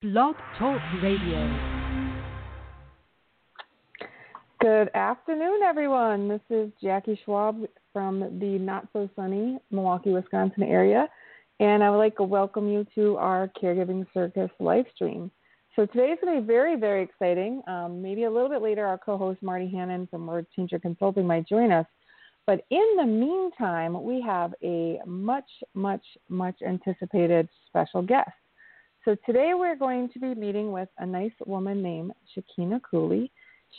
Blog Talk Radio. Good afternoon, everyone. This is Jackie Schwab from the not so sunny Milwaukee, Wisconsin area, and I would like to welcome you to our Caregiving Circus live stream. So today is going to be very, very exciting. Um, maybe a little bit later, our co-host Marty Hannon from World Changer Consulting might join us. But in the meantime, we have a much, much, much anticipated special guest. So today we're going to be meeting with a nice woman named Shakina Cooley.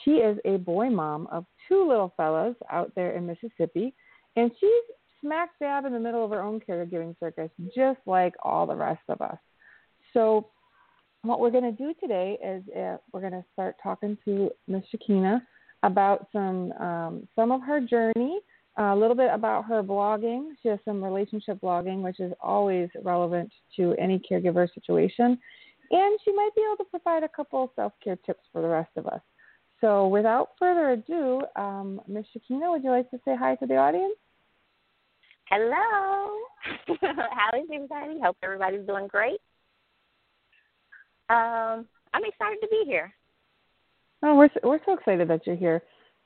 She is a boy mom of two little fellas out there in Mississippi, and she's smack dab in the middle of her own caregiving circus, just like all the rest of us. So, what we're going to do today is uh, we're going to start talking to Miss Shakina about some um, some of her journey, a little bit about her blogging. She has some relationship blogging, which is always relevant to any caregiver situation. And she might be able to provide a couple self care tips for the rest of us. So, without further ado, um, Ms. Shakina, would you like to say hi to the audience? Hello. How is everybody? Hope everybody's doing great. Um, I'm excited to be here. Oh, we're we're so excited that you're here.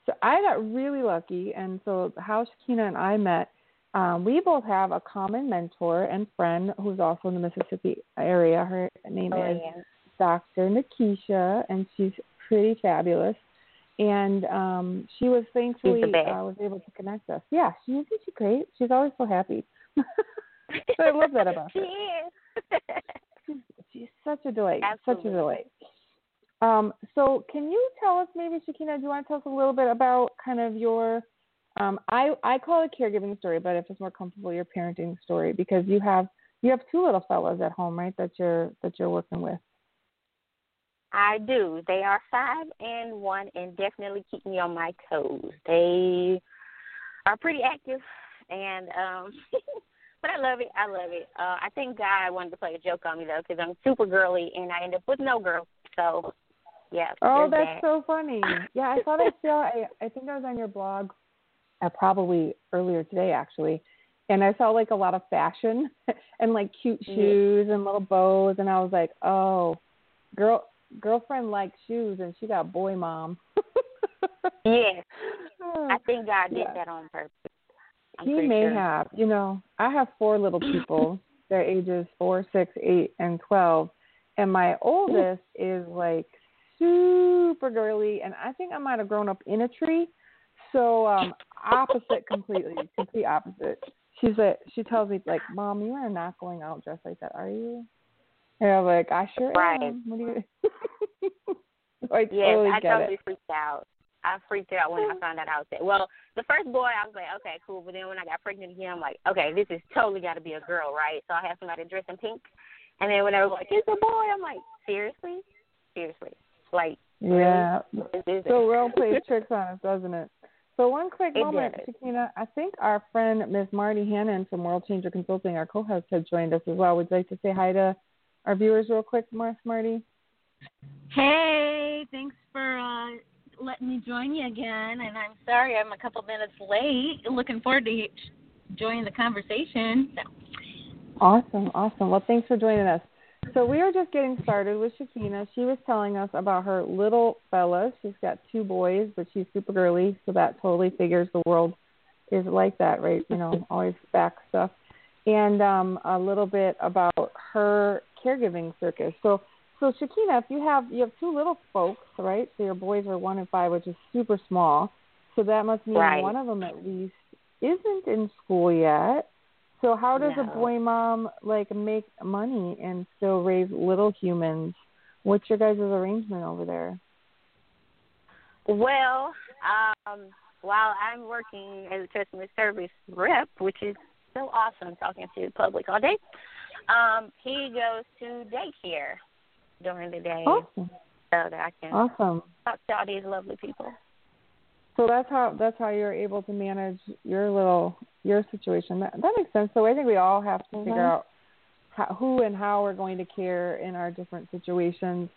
So I got really lucky, and so how Shakina and I met, um, we both have a common mentor and friend who's also in the Mississippi area. Her name oh, is yeah. Dr. Nikisha, and she's pretty fabulous. And um, she was thankfully She's the best. uh, was able to connect us. Yeah, she isn't she great? She's always so happy. so I love that about she her. is. She's, she's such a delight. Such a delight. Um, so, can you tell us, maybe Shakina, do you want to tell us a little bit about kind of your, um, I I call it a caregiving story, but if it's more comfortable, your parenting story, because you have you have two little fellas at home, right? That you're that you're working with. I do. They are five and one, and definitely keep me on my toes. They are pretty active, and um, but I love it. I love it. Uh, I think God wanted to play a joke on me though, because I'm super girly, and I end up with no girl. So, yeah. Oh, that's that. so funny. Yeah, I thought I saw. I I think I was on your blog, uh, probably earlier today actually, and I saw like a lot of fashion and like cute Yeah. shoes and little bows, and I was like, oh, girl, girlfriend likes shoes, and she got boy mom. Yes, I think God did Yeah. that on purpose. I'm he may sure. have. You know, I have four little people. They're ages four, six, eight, and twelve, and my oldest is like super girly, and I think I might have grown up in a tree. So um opposite completely, complete opposite. She's like, she tells me like, "Mom, you are not going out dressed like that, are you?" And I'm like, "I sure Right. am." What do you? I Yes, totally I totally it. freaked out. I freaked out when I found out I was that. Well, the first boy, I was like, okay, cool. But then when I got pregnant again, I'm like, okay, this is totally got to be a girl, right? So I had somebody dressed in pink. And then when I was like, it's a boy, I'm like, seriously? Seriously? Like, Yeah. this So it. real plays tricks on us, doesn't it? So one quick It moment, does. Shakina. I think our friend Ms. Marty Hannon from World Changer Consulting, our co-host, has joined us as well. Would you like to say hi to our viewers real quick, Miss Marty? Hey, thanks for uh, letting me join you again. And I'm sorry I'm a couple minutes late. Looking forward to joining the conversation. So, Awesome, awesome. Well, thanks for joining us. So we are just getting started with Shakina. She was telling us about her little fellas. She's got two boys, but she's super girly, so that totally figures the world is like that, right? You know, always back stuff. And um, a little bit about her caregiving circus. So, so Shakina, if you have you have two little folks, right? So your boys are one and five, which is super small. So that must mean Right. one of them at least isn't in school yet. So how does a boy mom like make money and still raise little humans? What's your guys' arrangement over there? Well, um, while I'm working as a customer service rep, which is so awesome talking to the public all day, um, he goes to daycare during the day. Awesome. so that I can awesome talk to all these lovely people. So that's how that's how you're able to manage your little your situation. That that makes sense. So I think we all have to mm-hmm. figure out how, who and how we're going to care in our different situations.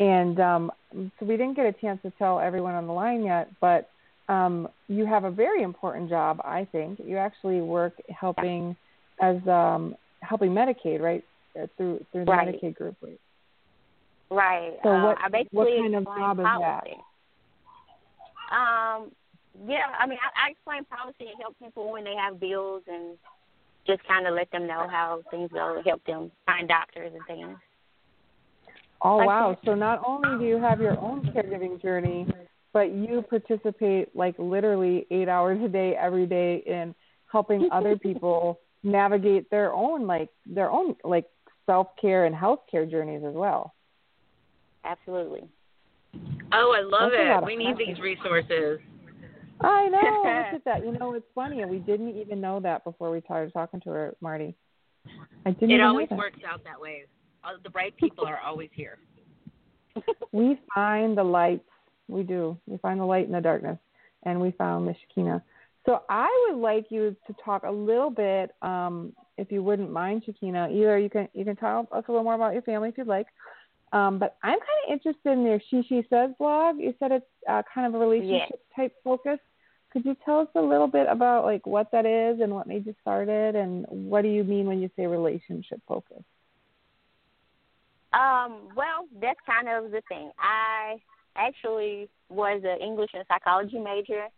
And um, so we didn't get a chance to tell everyone on the line yet, but um, you have a very important job, I think. You actually work helping as um, helping Medicaid, right? Uh, through through the right. Medicaid group, right? Right. So uh, what I basically what kind of job is that? Um, yeah, I mean, I, I explain policy and help people when they have bills and just kind of let them know how things go, help them find doctors and things. Oh wow! So not only do you have your own caregiving journey, but you participate like literally eight hours a day, every day, in helping other people navigate their own like their own like self care and health care journeys as well. Absolutely. Oh, I love That's it. We need these resources. I know. Look at that. You know, it's funny. We didn't even know that before we started talking to her, Marty. I didn't. It always works out that way. Uh, The bright people are always here. we find the light. We do. We find the light in the darkness, and we found Miss Shakina. So I would like you to talk a little bit, um, if you wouldn't mind, Shakina. Either you can you can tell us a little more about your family if you'd like. Um, but I'm kind of interested in your She She Says blog. You said it's uh, kind of a relationship type focus. Could you tell us a little bit about like what that is and what made you start it, and what do you mean when you say relationship focus? Um, well, that's kind of the thing. I actually was an English and psychology major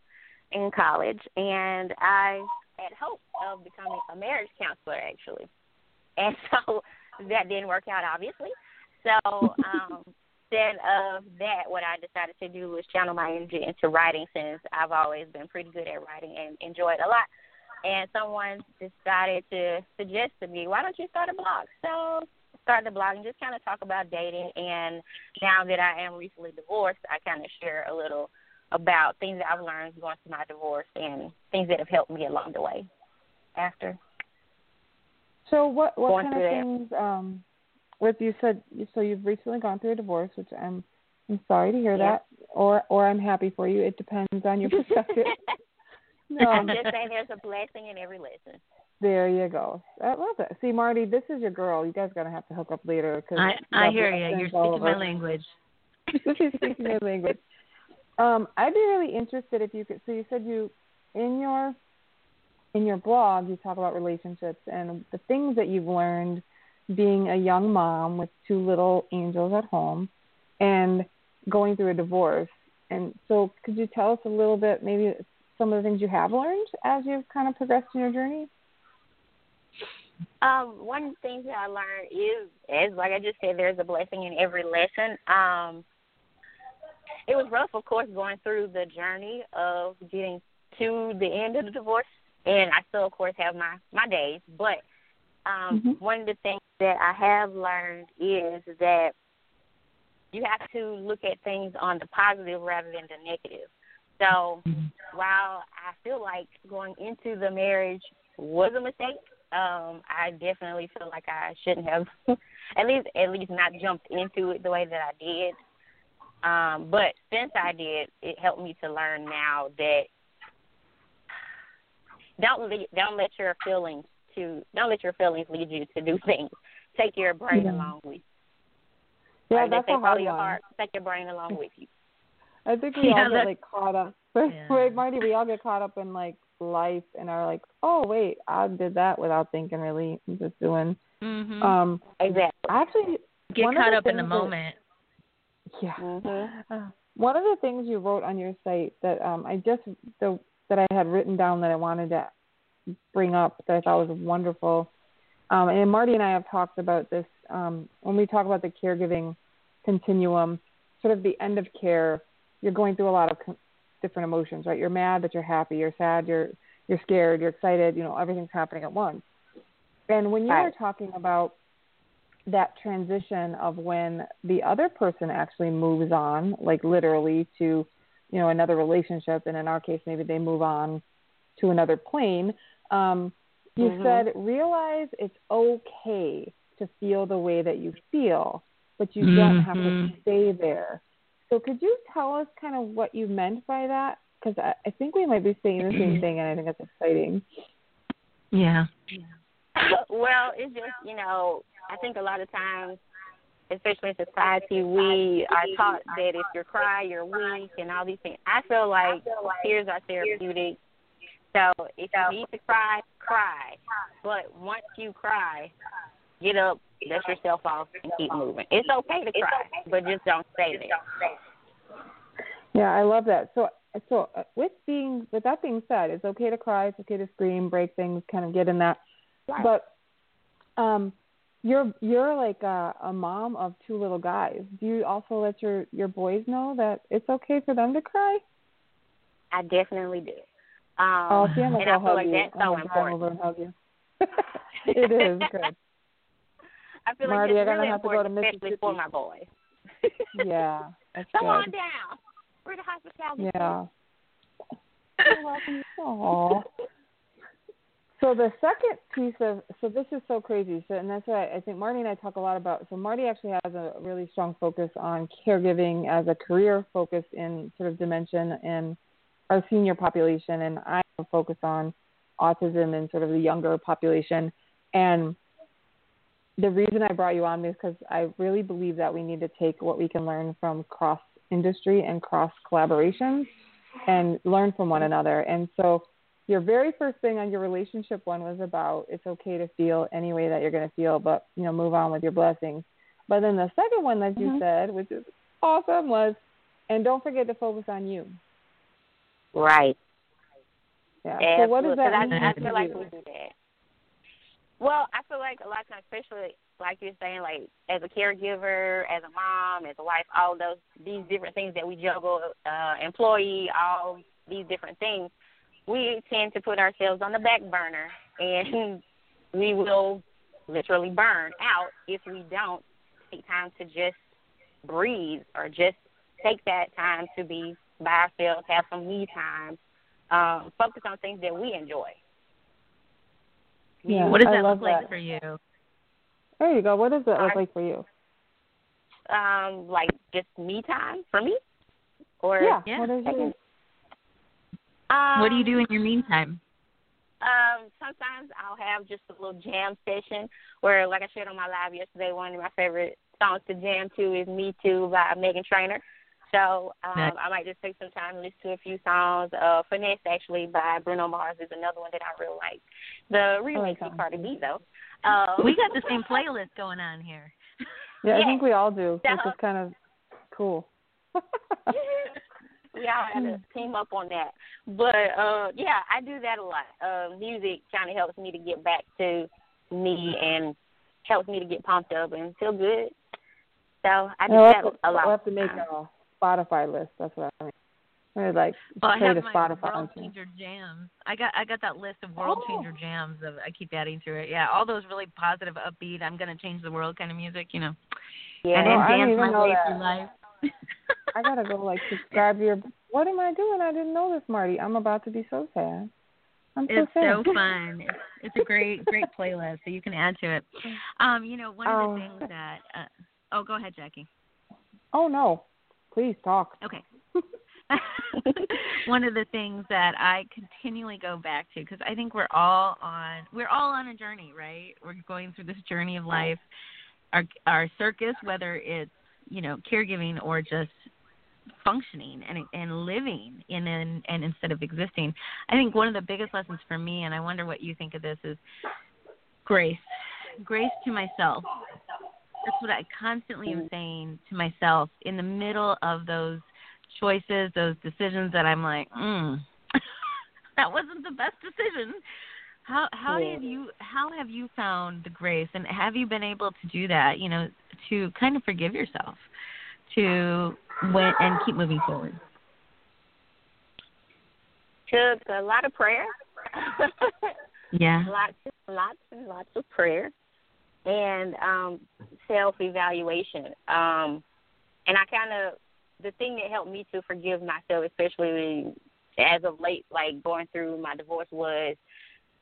in college, and I had hope of becoming a marriage counselor actually, and so that didn't work out obviously. So um, instead of that, what I decided to do was channel my energy into writing, since I've always been pretty good at writing and enjoy it a lot. And someone decided to suggest to me, why don't you start a blog? So started the blog and just kind of talk about dating. And now that I am recently divorced, I kind of share a little about things that I've learned going through my divorce and things that have helped me along the way after. So what what Going kind of things um with you said so you've recently gone through a divorce, which I'm I'm sorry to hear Yeah. that. Or or I'm happy for you. It depends on your perspective. no, I'm just saying there's a blessing in every lesson. there you go. I love it. See, Marty, this is your girl. You guys are gonna have to hook up later. Cause I I hear you. You're speaking my us. language. She's speaking your language. Um, I'd be really interested if you could. So you said you in your in your blog you talk about relationships and the things that you've learned being a young mom with two little angels at home and going through a divorce. And so, could you tell us a little bit, maybe some of the things you have learned as you've kind of progressed in your journey? Um, one things that I learned is, is like I just said, there's a blessing in every lesson. Um, it was rough, of course, going through the journey of getting to the end of the divorce, and I still, of course, have my my days. But um, Mhm. one of the things that I have learned is that you have to look at things on the positive rather than the negative. So while I feel like going into the marriage was a mistake, um, I definitely feel like I shouldn't have at least at least not jumped into it the way that I did. Um, but since I did, it helped me to learn now that don't le- don't let your feelings to don't let your feelings lead you to do things. Take your brain Yeah. along with you. Yeah, Like they that's say, a hard your one. heart. Take your brain along with you. I think we Yeah, all get like caught up. Right, Yeah. right, Marty. We all get caught up in like life and are like, oh wait, I did that without thinking. Really, I'm just doing. Mhm. Um, Exactly. actually, Get caught up in the things that- moment. yeah. Mhm. Uh, one of the things you wrote on your site that um, I just the that I had written down that I wanted to bring up that I thought was wonderful. Um, and Marty and I have talked about this um, when we talk about the caregiving continuum, sort of the end of care. You're going through a lot of different emotions, right? You're mad, but you're happy. You're sad. You're you're scared. You're excited. You know, everything's happening at once. And when you were Right. talking about that transition of when the other person actually moves on, like literally to, you know, another relationship, and in our case, maybe they move on to another plane. Um, you Mhm. said realize it's okay to feel the way that you feel, but you don't have to Mhm. stay there. So could you tell us kind of what you meant by that? Because I, I think we might be saying the same thing, and I think that's exciting. Yeah. well, it's just you know, I think a lot of times, especially in society, we are taught that if you cry, you're weak, and all these things. I feel like tears are therapeutic. So if you need to cry, cry. But once you cry, get up, dust yourself off, and keep moving. It's okay to cry, but just don't stay there. Yeah, I love that. So, so uh, with being with that being said, it's okay to cry, it's okay to scream, break things, kind of get in that. But um, you're you're like a, a mom of two little guys. Do you also let your your boys know that it's okay for them to cry? I definitely do. Um, oh, gonna and I feel like you. that's so important. over and hug you. it is good. I feel Marty, like it's really have to go to important, especially for my boys. Yeah, that's Come on down. We're the hospitality. Yeah. Aw. So the second piece of so this is so crazy. So and that's why I think Marty and I talk a lot about. So Marty actually has a really strong focus on caregiving as a career focus in sort of dementia and our senior population, and I focus on autism and sort of the younger population. And the reason I brought you on is because I really believe that we need to take what we can learn from cross industry and cross collaboration and learn from one another. And so your very first thing on your relationship one was about it's okay to feel any way that you're going to feel, but you know, move on with your blessings. But then the second one that you Mhm. said, which is awesome, was and don't forget to focus on you. Right. Yeah. Absolutely. So what does that mean I, I feel like we do that. Well, I feel like a lot of times, especially like you're saying, like as a caregiver, as a mom, as a wife, all those these different things that we juggle, uh, employee, all these different things, we tend to put ourselves on the back burner, and we will literally burn out if we don't take time to just breathe or just take that time to be by ourselves, have some me time, um, focus on things that we enjoy. Yeah, What does I that look like that. for you? There you go. What does that look like for you? Um, like just me time for me, or Yeah. Yeah. What is your, Um, What do you do in your meantime? Um, sometimes I'll have just a little jam session where, like I shared on my live yesterday, one of my favorite songs to jam to is "Me Too" by Meghan Trainor. So um, Nice. I might just take some time and listen to a few songs. Uh, "Finesse" actually by Bruno Mars is another one that I really like. The remix that is one Cardi too. B though. Um, We got the same playlist going on here. yeah, I think we all do, which So- is kind of cool. we all had to team up on that. But uh yeah, I do that a lot. Uh music kind of helps me to get back to me and helps me to get pumped up and feel good. So I do we'll that have to, a lot. We'll have to make a Spotify list. That's what I mean. We're like Well, I play have the my Spotify. world changer jams. I got I got that list of world Oh. changer jams of I keep adding to it. Yeah, all those really positive, upbeat, I'm gonna change the world kind of music, you know. yeah. and then I didn't dance my way that. through life. I gotta go like subscribe to your. What am I doing? I didn't know this, Marty. I'm about to be so sad. I'm so It's sad. so fun. It's, it's a great, great playlist, so you can add to it. Um, you know, one of Um, the things that. Uh, oh, go ahead, Jackie. Oh no, please talk. Okay. one of the things that I continually go back to because I think we're all on we're all on a journey, right? We're going through this journey of life. Our our circus, whether it's you know caregiving or just functioning and and living in and and instead of existing. I think one of the biggest lessons for me, and I wonder what you think of this, is grace. Grace to myself. That's what I constantly am saying to myself in the middle of those choices, those decisions that I'm like, mm, that wasn't the best decision. How how Yeah. have you how have you found the grace and have you been able to do that, you know, to kind of forgive yourself to when and keep moving forward? Took a lot of prayer. Yeah. lots lots and lots of prayer and um self evaluation um and i kind of the thing that helped me to forgive myself especially as of late like going through my divorce was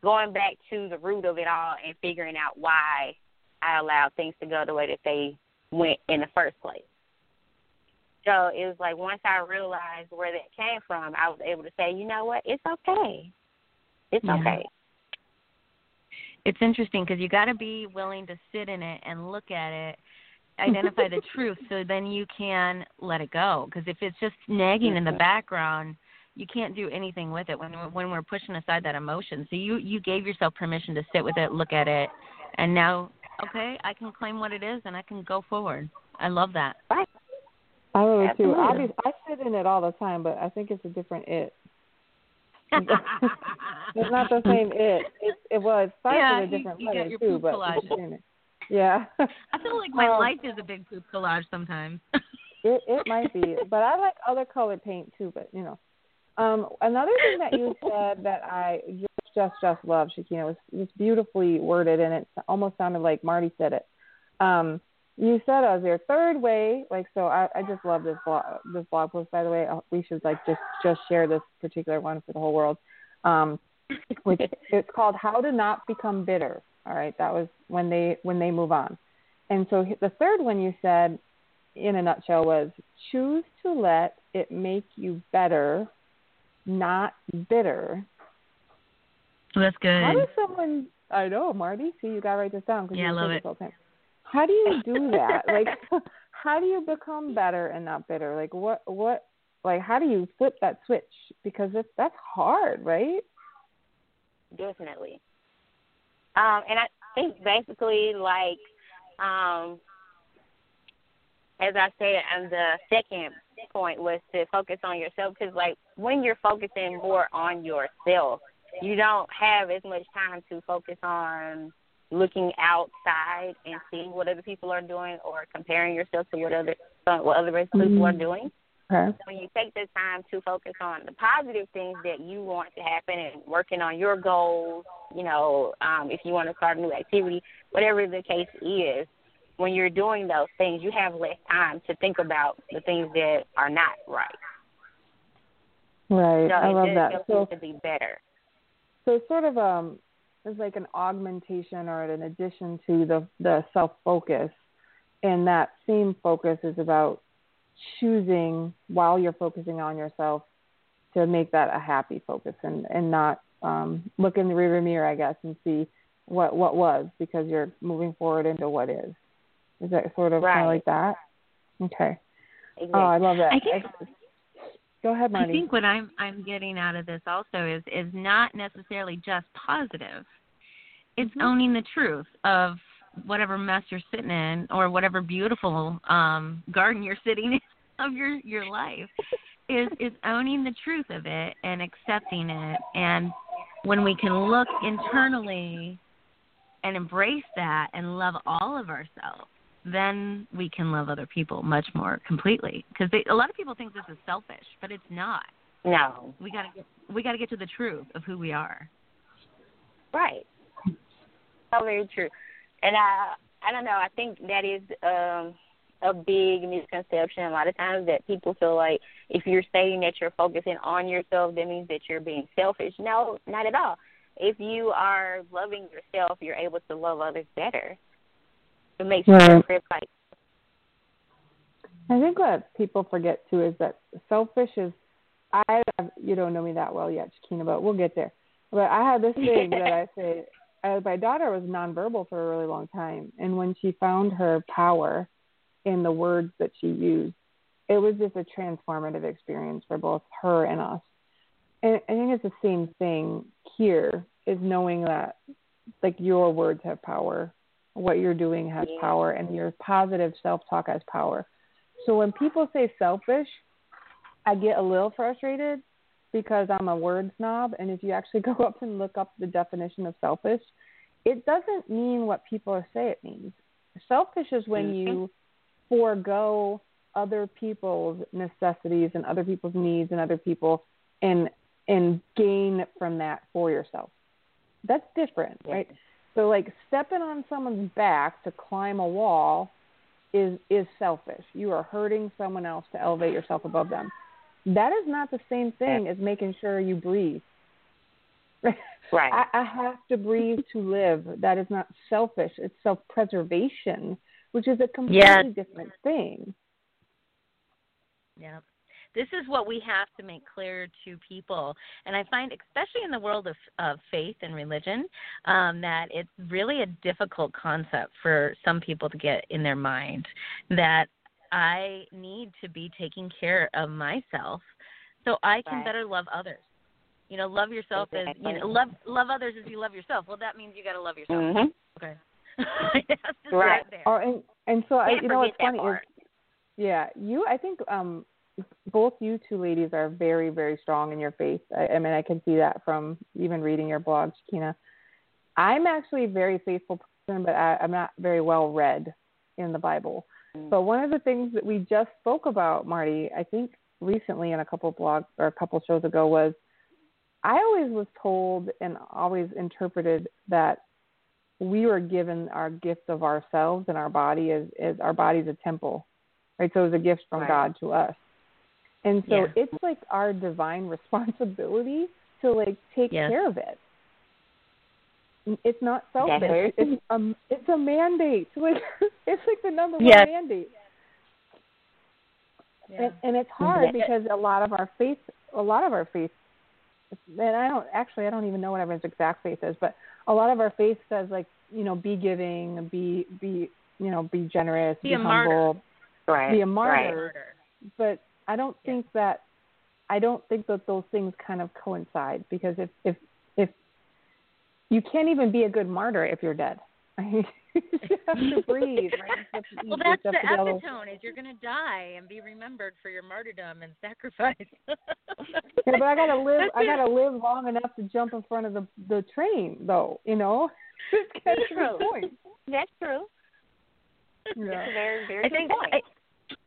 going back to the root of it all and figuring out why i allowed things to go the way that they went in the first place. So it was like once I realized where that came from, I was able to say, you know what, it's okay. It's Yeah. okay. It's interesting because you got to be willing to sit in it and look at it, identify the truth, so then you can let it go. Because if it's just nagging in the background, you can't do anything with it when when we're pushing aside that emotion. So you you gave yourself permission to sit with it, look at it, and now okay, I can claim what it is and I can go forward. I love that. Right. I really too. Absolutely. Obviously, I sit in it all the time, but I think it's a different it. It's not the same it. It, it was starts Yeah, with a you- different you got letter your too, but collage. it. yeah. I feel like my Um, life is a big poop collage sometimes. It it might be, but I like other colored paint too. But you know, um, another thing that you said that I just just just love, Shakina, was was beautifully worded, and it almost sounded like Marty said it. Um, you said as your third way, like so. I I just love this blog this blog post. By the way, Uh, we should like just just share this particular one for the whole world. Um, which it's called "How to Not Become Bitter." All right, that was when they when they move on. And so the third one you said in a nutshell was choose to let it make you better, not bitter. That's good. How does someone? I know, Marty. See, you got to write this down Yeah, I love it. How do you do that? like, how do you become better and not bitter? Like, what, what, like, how do you flip that switch? Because it's that's hard, right? Definitely. Um, and I think basically like um as I said, and the second point was to focus on yourself because, like, when you're focusing more on yourself, you don't have as much time to focus on looking outside and seeing what other people are doing or comparing yourself to what other uh, what other people are Mhm. doing. Okay. When you take the time to focus on the positive things that you want to happen and working on your goals, you know, um, if you want to start a new activity, whatever the case is, when you're doing those things, you have less time to think about the things that are not right. Right. So I it love that. So, to be better. so sort of um, it's like an augmentation or an addition to the the self focus, and that same focus is about choosing while you're focusing on yourself to make that a happy focus and and not um, look in the rearview mirror, I guess, and see what what was because you're moving forward into what is. Is that sort of kind of like that? Okay. Exactly. Oh, I love that. I think- Go ahead, I think what I'm I'm getting out of this also is is not necessarily just positive. It's Mm-hmm. owning the truth of whatever mess you're sitting in or whatever beautiful um garden you're sitting in of your your life. Is is owning the truth of it and accepting it and when we can look internally and embrace that and love all of ourselves then we can love other people much more completely because a lot of people think this is selfish but it's not no. we got to get we got to get to the truth of who we are Right. So very true. And I I don't know, I think that is um a big misconception a lot of times that people feel like if you're saying that you're focusing on yourself that means that you're being selfish. No, not at all. If you are loving yourself, you're able to love others better. It makes you Right. like I think what people forget too is that selfish is. I you don't know me that well yet, Shakina, but we'll get there. But I have this thing that I say. Uh, my daughter was nonverbal for a really long time, and when she found her power in the words that she used, it was just a transformative experience for both her and us. And I think it's the same thing here is knowing that like your words have power, what you're doing has Yeah. power, and your positive self talk has power. So when people say selfish, I get a little frustrated because I'm a word snob. And if you actually go up and look up the definition of selfish, it doesn't mean what people say it means. Selfish is when mm-hmm. you forego other people's necessities and other people's needs and other people and and gain from that for yourself. That's different, right? So like stepping on someone's back to climb a wall is is selfish. You are hurting someone else to elevate yourself above them. That is not the same thing as making sure you breathe. Right. I, I have to breathe to live. That is not selfish. It's self preservation which is a completely Yes. different thing. Yeah. This is what we have to make clear to people. And I find, especially in the world of, of faith and religion, um, that it's really a difficult concept for some people to get in their mind that I need to be taking care of myself so I can Right. better love others. You know, love yourself as you know, love love others as you love yourself. Well, that means you got to love yourself. Mhm. Okay. It has to Right. start there. Or and and so I, Can't you know what's forget that funny is yeah, you I think um both you two ladies are very very strong in your faith. I, I mean I can see that from even reading your blog, Shakina. I'm actually a very faithful person, but I, I'm not very well read in the Bible. Mm. But one of the things that we just spoke about, Marty, I think recently in a couple of blogs or a couple shows ago was I always was told and always interpreted that we were given our gift of ourselves and our body as, as our body's a temple. Right? So it was a gift from Right. God to us. And so Yeah. it's like our divine responsibility to like take Yes. care of it. It's not selfish. Definitely. It's um it's a mandate. Like it's like the number one Yes. mandate. Yeah. And, and it's hard because a lot of our faith, a lot of our faith, and I don't actually, I don't even know what everyone's exact faith is, but a lot of our faith says like, you know, be giving, be, be, you know, be generous, Be be, a martyr. humble, Right. be a Right. martyr. But I don't think that, I don't think that those things kind of coincide because if, if, if you can't even be a good martyr if you're dead. you have to breathe. Right? You have to eat, Well, that's the have to be able- epitome: is you're going to die and be remembered for your martyrdom and sacrifice. Yeah, but I gotta live. That's I gotta live long enough to jump in front of the the train, though. You know, that's True. point. That's true. Yeah. That's a very, very I good think point.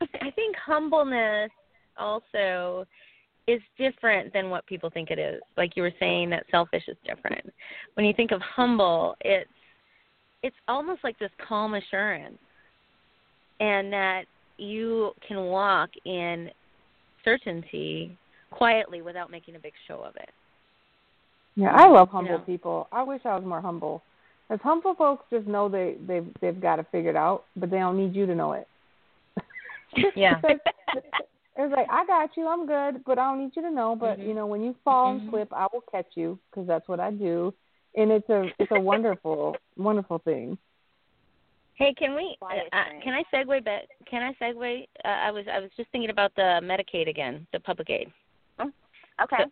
I, I think humbleness also is different than what people think it is. Like you were saying that selfish is different. When you think of humble, it's it's almost like this calm assurance and that you can walk in certainty quietly without making a big show of it. Yeah, I love humble Yeah. people. I wish I was more humble. Because humble folks just know they they've they've got it figured out, but they don't need you to know it. Yeah. It's, like, like I got you, I'm good, but I don't need you to know. But Mhm. you know, when you fall and Mhm. slip, I will catch you because that's what I do, and it's a it's a wonderful wonderful thing. Hey, can we? Uh, Quiet uh, train. can I segue back? Can I segue? Uh, I was I was just thinking about the Medicaid again, the public aid. Okay.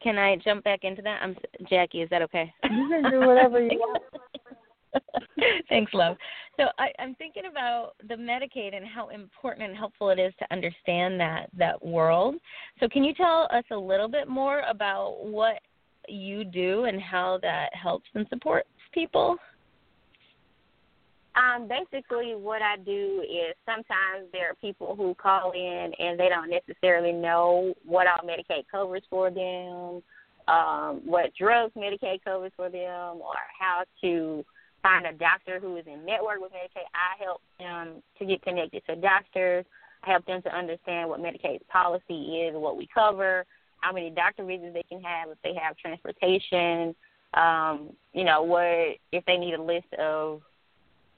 Can I jump back into that? I'm Jackie. Is that okay? You can do whatever you want. Thanks, love. So I, I'm thinking about the Medicaid and how important and helpful it is to understand that that world. So can you tell us a little bit more about what you do and how that helps and supports people? Um, basically, what I do is sometimes there are people who call in and they don't necessarily know what all Medicaid covers for them, um, what drugs Medicaid covers for them, or how to find a doctor who is in network with Medicaid. I help them to get connected to doctors. I help them to understand what Medicaid's policy is, what we cover, how many doctor visits they can have if they have transportation. Um, you know, what if they need a list of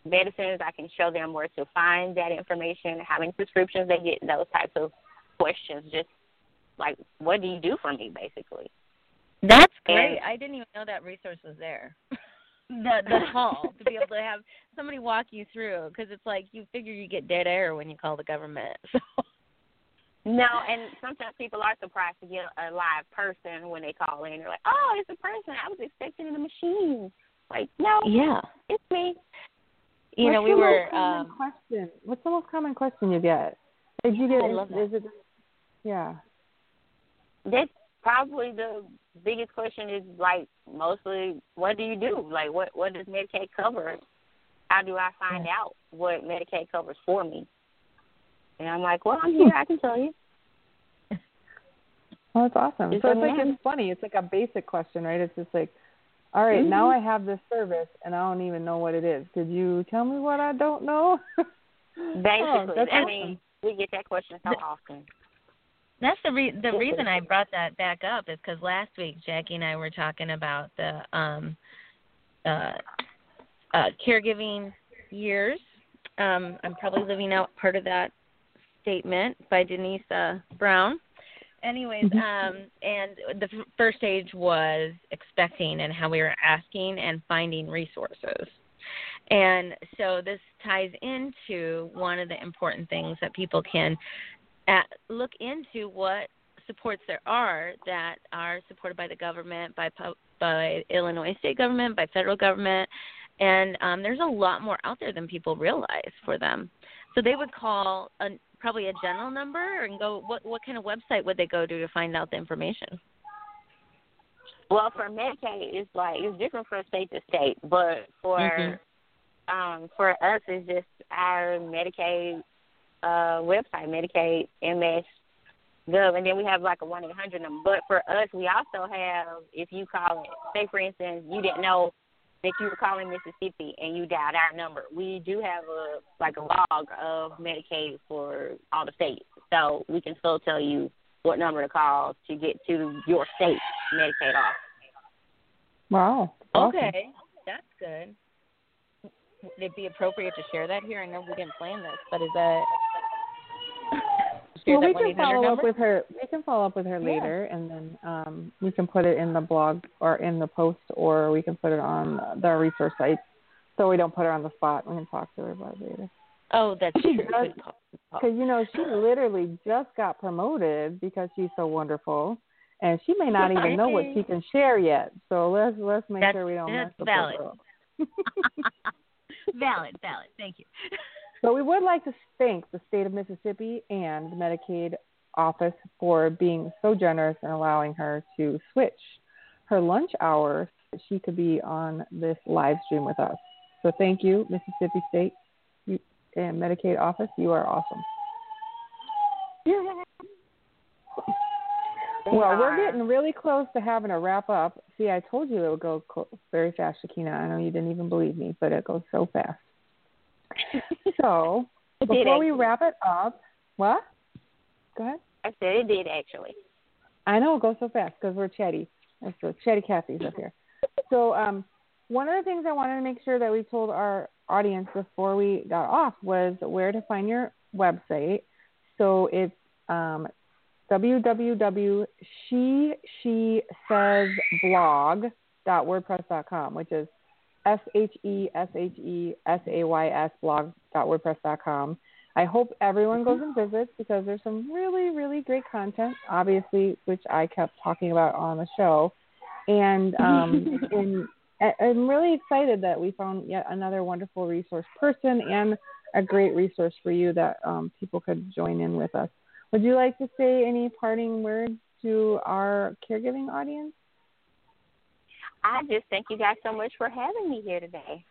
medicines, I can show them where to find that information, how many prescriptions they get, those types of questions. Just like, what do you do for me, basically? That's And- great. I didn't even know that resource was there. the the hall to be able to have somebody walk you through because it's like you figure you get dead air when you call the government. So No, and sometimes people are surprised to get a live person when they call in. They're like, "Oh, it's a person. I was expecting a machine." Like, no, yeah, it's me. you know we were um question. What's the most common question you get? Did you get? I love that. Is it? Yeah. That's probably the biggest question. Is like mostly, what do you do? Like, what what does Medicaid cover? How do I find out what Medicaid covers for me? And I'm like, well, I'm here. I can tell you. Oh, that's awesome. Just so it's like it's funny. It's like a basic question, right? It's just like, all right, Mm-hmm. now I have this service and I don't even know what it is. Could you tell me what I don't know? Basically, Oh, I awesome. mean, we get that question so often. That's the re- the reason I brought that back up is because last week Jackie and I were talking about the um, uh, uh, caregiving years Um, I'm probably leaving out part of that statement by Denise uh, Brown. Anyways, Mm-hmm. um, and the f- first stage was expecting and how we were asking and finding resources. And so this ties into one of the important things that people can at, look into what supports there are that are supported by the government, by by Illinois state government, by federal government, and um, there's a lot more out there than people realize for them. So they would call a, probably a general number and go. What what kind of website would they go to to find out the information? Well, for Medicaid, it's like it's different from state to state, but for Mhm. um for us, it's just our Medicaid uh website, Medicaid MS Gov, and then we have like a one eight hundred number. But for us, we also have if you call it, say for instance, you didn't know that you were calling Mississippi and you dialed our number. We do have a like a log of Medicaid for all the states, so we can still tell you what number to call to get to your state Medicaid office. Wow. Awesome. Okay, that's good. Would it be appropriate to share that here? I know we didn't plan this, but is that share Well, we can follow number? up with her. We can follow up with her Yeah. later, and then um, we can put it in the blog or in the post, or we can put it on the resource site, so we don't put her on the spot. We can talk to her about it later. Oh, that's She true. Good call. Good call. Because you know she literally just got promoted because she's so wonderful, and she may not even know what she can share yet. So let's let's make That's- sure we don't mess that's up valid. valid, valid. Thank you. So we would like to thank the state of Mississippi and the Medicaid office for being so generous and allowing her to switch her lunch hour so that she could be on this live stream with us. So thank you, Mississippi State and Medicaid office. You are awesome. Well, we're getting really close to having a wrap up. See, I told you it would go very fast, Shakina. I know you didn't even believe me, but it goes so fast. so, It before we wrap it up, what? Go ahead. I said it did actually. I know it goes so fast because we're chatty. That's the chatty Cathy's up here. So, um, one of the things I wanted to make sure that we told our audience before we got off was where to find your website. So it's um, www.she-she-says-blog.wordpress.com, which is S H E S H E S A Y S blog.wordpress.com. I hope everyone goes and visits because there's some really, really great content, obviously, which I kept talking about on the show. And um, and I'm really excited that we found yet another wonderful resource person and a great resource for you that um, people could join in with us. Would you like to say any parting words to our caregiving audience? I just thank you guys so much for having me here today.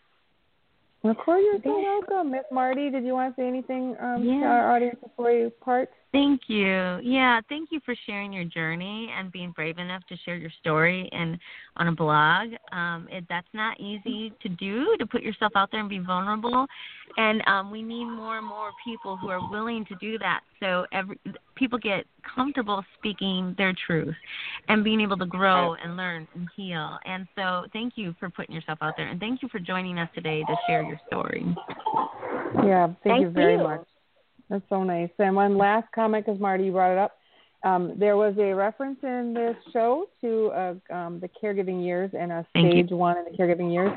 Of course, you're so welcome. Miss Marty, did you want to say anything um, to our audience before you part? Thank you. Yeah, thank you for sharing your journey and being brave enough to share your story and on a blog. Um, it, that's not easy to do to put yourself out there and be vulnerable, and um, we need more and more people who are willing to do that. So every people get comfortable speaking their truth and being able to grow and learn and heal. And so, thank you for putting yourself out there, and thank you for joining us today to share your story. Yeah, thank, Thank you very you. much. That's so nice. And one last comment, because Marty, you brought it up. Um, there was a reference in this show to uh, um, the caregiving years and a stage one in the caregiving years.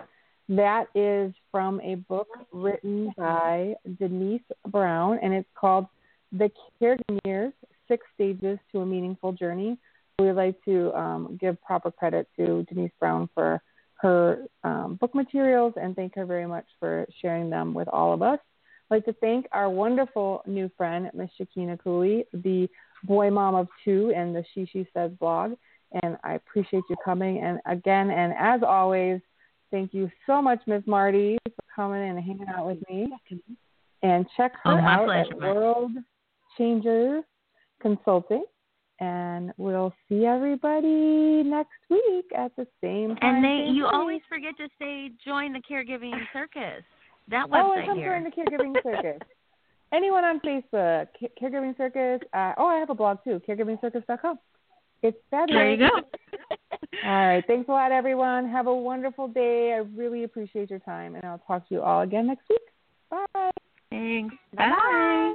That is from a book written by Denise Brown, and it's called The Caregiving Years Six Stages to a Meaningful Journey. We would like to um, give proper credit to Denise Brown for her um, book materials and thank her very much for sharing them with all of us. I'd like to thank our wonderful new friend, Miss Shakina Cooley, the boy mom of two and the She She Says blog. And I appreciate you coming. And again, and as always, thank you so much, Miss Marty, for coming and hanging out with me. And check her Oh, out pleasure, at. World Changer Consulting. And we'll see everybody next week at the same time. And they, you always forget to say, join the caregiving circus. That Oh, and website come here. join the Caregiving Circus. Anyone on Facebook, Caregiving Circus. Uh, oh, I have a blog too, caregivingcircus.com. It's fabulous. There you go. All right. Thanks a lot, everyone. Have a wonderful day. I really appreciate your time, and I'll talk to you all again next week. Bye. Thanks. Bye. Bye.